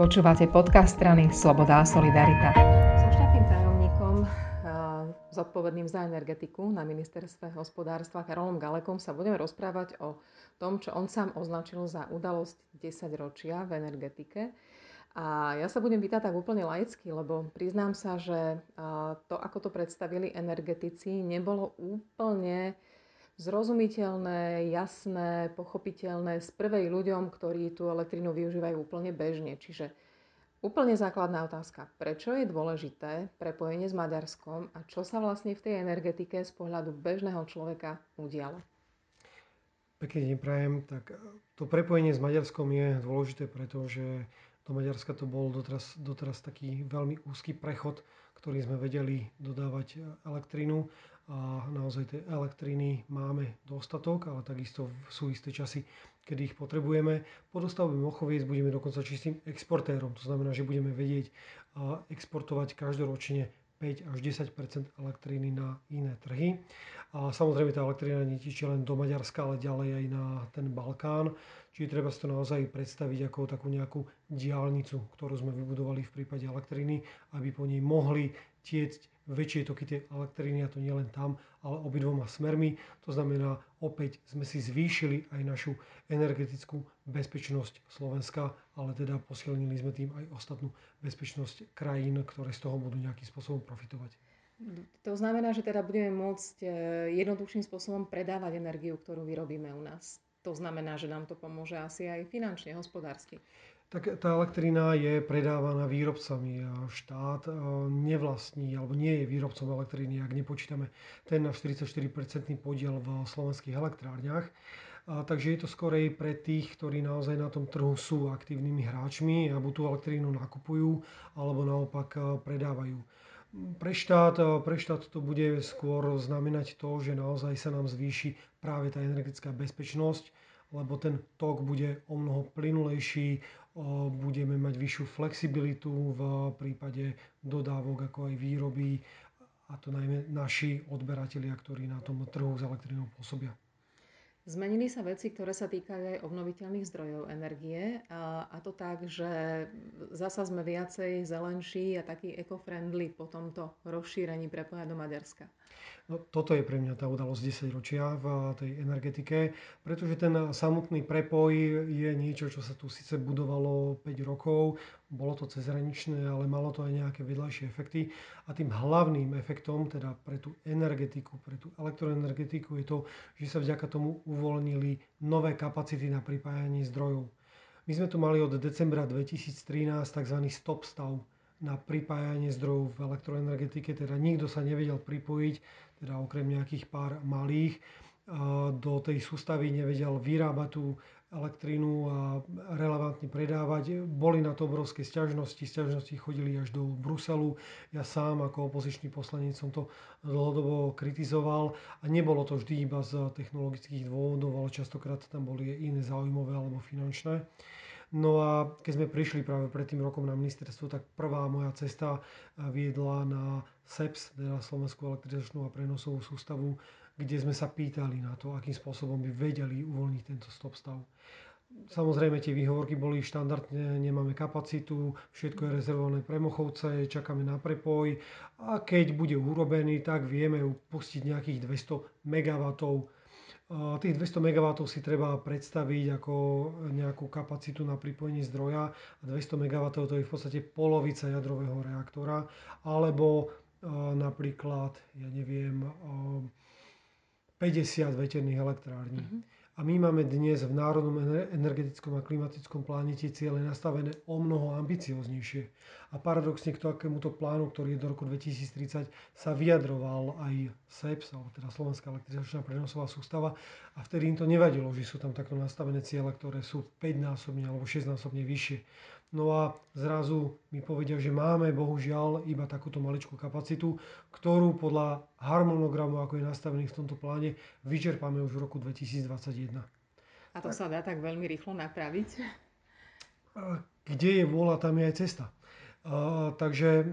Počúvate podcast strany Sloboda a Solidarita. So štátnym tajomníkom zodpovedným za energetiku na ministerstve hospodárstva Karolom Galekom sa budeme rozprávať o tom, čo on sám označil za udalosť 10 ročia v energetike. A ja sa budem pýtať tak úplne laicky, lebo priznám sa, že to, ako to predstavili energetici, nebolo úplne zrozumiteľné, jasné, pochopiteľné z prvej ľuďom, ktorí tú elektrínu využívajú úplne bežne. Čiže úplne základná otázka. Prečo je dôležité prepojenie s Maďarskom a čo sa vlastne v tej energetike z pohľadu bežného človeka udialo? Pekný deň prajem. Tak to prepojenie s Maďarskom je dôležité, pretože do Maďarska to bol doteraz, doteraz taký veľmi úzky prechod, ktorý sme vedeli dodávať elektrínu a naozaj tej elektriny máme dostatok, ale takisto sú isté časy, kedy ich potrebujeme. Po dostavbe Mochoviec budeme dokonca čistým exportérom, to znamená, že budeme vedieť exportovať každoročne 5 až 10% elektriny na iné trhy. A samozrejme tá elektrina netečie len do Maďarska, ale ďalej aj na ten Balkán. Čiže treba si to naozaj predstaviť ako takú nejakú diálnicu, ktorú sme vybudovali v prípade elektriny, aby po nej mohli tiecť väčšie toky tej elektriny, a to nie len tam, ale obidvoma smermi. To znamená, opäť sme si zvýšili aj našu energetickú bezpečnosť Slovenska, ale teda posilnili sme tým aj ostatnú bezpečnosť krajín, ktoré z toho budú nejakým spôsobom profitovať. To znamená, že teda budeme môcť e, jednoduchším spôsobom predávať energiu, ktorú vyrobíme u nás. To znamená, že nám to pomôže asi aj finančne, hospodársky tak tá elektrina je predávaná výrobcami a štát e, nevlastní alebo nie je výrobcom elektriny, ak nepočítame ten na 44% podiel v slovenských elektrárniach. Takže je to skorej pre tých, ktorí naozaj na tom trhu sú aktívnymi hráčmi a buď tú elektrínu nakupujú alebo naopak e, predávajú. Pre štát, e, pre štát to bude skôr znamenať to, že naozaj sa nám zvýši práve tá energetická bezpečnosť, lebo ten tok bude o mnoho plynulejší, budeme mať vyššiu flexibilitu v prípade dodávok ako aj výroby a to najmä naši odberatelia, ktorí na tom trhu s elektrínou pôsobia. Zmenili sa veci, ktoré sa týkajú aj obnoviteľných zdrojov energie a, to tak, že zasa sme viacej zelenší a taký eco-friendly po tomto rozšírení prepoja do Maďarska. No, toto je pre mňa tá udalosť 10 ročia v tej energetike, pretože ten samotný prepoj je niečo, čo sa tu síce budovalo 5 rokov, bolo to cezhraničné, ale malo to aj nejaké vedľajšie efekty. A tým hlavným efektom, teda pre tú energetiku, pre tú elektroenergetiku je to, že sa vďaka tomu uvoľnili nové kapacity na pripájanie zdrojov. My sme tu mali od decembra 2013 tzv. stop stav na pripájanie zdrojov v elektroenergetike, teda nikto sa nevedel pripojiť teda okrem nejakých pár malých, do tej sústavy nevedel vyrábať tú elektrínu a relevantne predávať. Boli na to obrovské sťažnosti, sťažnosti chodili až do Bruselu. Ja sám ako opozičný poslanec som to dlhodobo kritizoval a nebolo to vždy iba z technologických dôvodov, ale častokrát tam boli iné zaujímavé alebo finančné. No a keď sme prišli práve pred tým rokom na ministerstvo, tak prvá moja cesta viedla na SEPS, teda Slovenskú elektrizačnú a prenosovú sústavu, kde sme sa pýtali na to, akým spôsobom by vedeli uvoľniť tento stop stav. Samozrejme tie výhovorky boli štandardne, nemáme kapacitu, všetko je rezervované pre Mochovce, čakáme na prepoj a keď bude urobený, tak vieme pustiť nejakých 200 MW Tých 200 MW si treba predstaviť ako nejakú kapacitu na pripojenie zdroja. 200 MW to je v podstate polovica jadrového reaktora. Alebo napríklad, ja neviem, 50 veterných elektrární. Mm-hmm. A my máme dnes v Národnom energetickom a klimatickom pláne tie ciele nastavené o mnoho ambicioznejšie. A paradoxne k takémuto plánu, ktorý je do roku 2030, sa vyjadroval aj SEPS, alebo teda Slovenská elektrizačná prenosová sústava. A vtedy im to nevadilo, že sú tam takto nastavené ciele, ktoré sú 5-násobne alebo 6-násobne vyššie. No a zrazu mi povedia, že máme bohužiaľ iba takúto maličkú kapacitu, ktorú podľa harmonogramu, ako je nastavený v tomto pláne, vyčerpáme už v roku 2021. A to tak. sa dá tak veľmi rýchlo napraviť? Kde je vôľa, tam je aj cesta. Uh, takže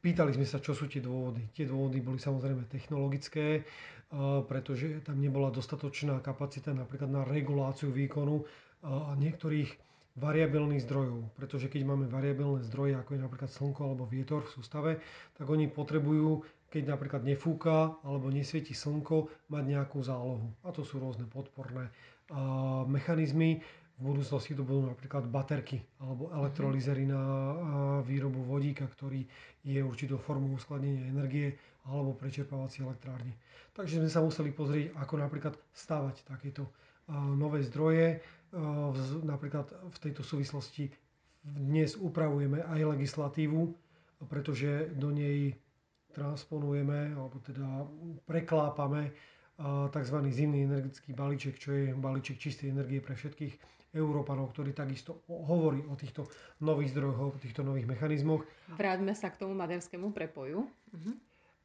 pýtali sme sa, čo sú tie dôvody. Tie dôvody boli samozrejme technologické, uh, pretože tam nebola dostatočná kapacita napríklad na reguláciu výkonu uh, niektorých variabilných zdrojov, pretože keď máme variabilné zdroje, ako je napríklad slnko alebo vietor v sústave, tak oni potrebujú, keď napríklad nefúka alebo nesvieti slnko, mať nejakú zálohu. A to sú rôzne podporné a, mechanizmy. V budúcnosti to budú napríklad baterky alebo elektrolízery na výrobu vodíka, ktorý je určitou formou uskladnenia energie alebo prečerpávacie elektrárne. Takže sme sa museli pozrieť, ako napríklad stavať takéto nové zdroje. Napríklad v tejto súvislosti dnes upravujeme aj legislatívu, pretože do nej transponujeme alebo teda preklápame tzv. zimný energetický balíček, čo je balíček čistej energie pre všetkých Európanov, ktorý takisto hovorí o týchto nových zdrojoch, o týchto nových mechanizmoch. Vráťme sa k tomu maďarskému prepoju. Uh-huh.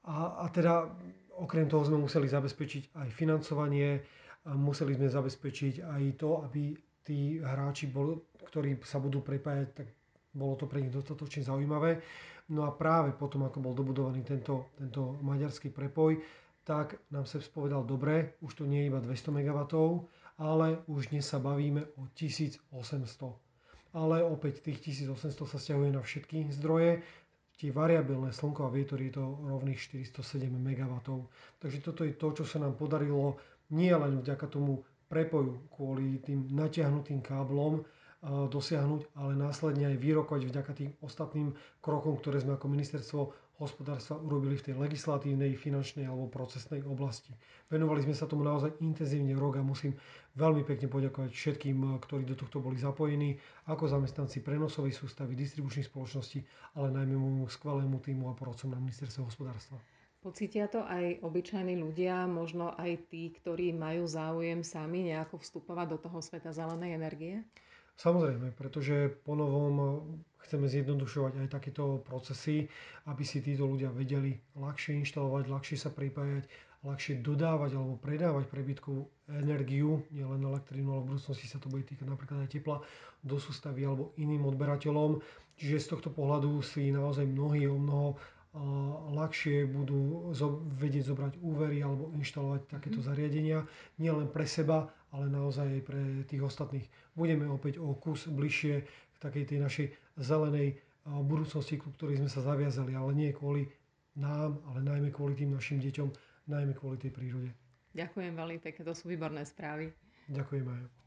A, a teda okrem toho sme museli zabezpečiť aj financovanie, museli sme zabezpečiť aj to, aby tí hráči, bol, ktorí sa budú prepájať, tak bolo to pre nich dostatočne zaujímavé. No a práve potom, ako bol dobudovaný tento, tento maďarský prepoj, tak nám sa povedal, dobre, už to nie je iba 200 MW, ale už dnes sa bavíme o 1800. Ale opäť tých 1800 sa stiahuje na všetky zdroje. Tie variabilné slnko a vietor je to rovných 407 MW. Takže toto je to, čo sa nám podarilo nie len vďaka tomu prepoju kvôli tým natiahnutým káblom dosiahnuť, ale následne aj vyrokovať vďaka tým ostatným krokom, ktoré sme ako ministerstvo hospodárstva urobili v tej legislatívnej, finančnej alebo procesnej oblasti. Venovali sme sa tomu naozaj intenzívne rok a musím veľmi pekne poďakovať všetkým, ktorí do tohto boli zapojení, ako zamestnanci prenosovej sústavy, distribučných spoločností, ale najmä môjmu skvelému týmu a porodcom na ministerstve hospodárstva. Pocítia to aj obyčajní ľudia, možno aj tí, ktorí majú záujem sami nejako vstupovať do toho sveta zelenej energie? Samozrejme, pretože po novom chceme zjednodušovať aj takéto procesy, aby si títo ľudia vedeli ľahšie inštalovať, ľahšie sa pripájať, ľahšie dodávať alebo predávať prebytkovú energiu, nielen elektrínu, ale v budúcnosti sa to bude týkať napríklad aj tepla do sústavy alebo iným odberateľom. Čiže z tohto pohľadu si naozaj mnohí o mnoho ľahšie budú vedieť zobrať úvery alebo inštalovať takéto mhm. zariadenia, nielen pre seba, ale naozaj aj pre tých ostatných. Budeme opäť o kus bližšie k takej tej našej zelenej budúcnosti, ku ktorej sme sa zaviazali, ale nie kvôli nám, ale najmä kvôli tým našim deťom, najmä kvôli tej prírode. Ďakujem veľmi pekne, to sú výborné správy. Ďakujem aj.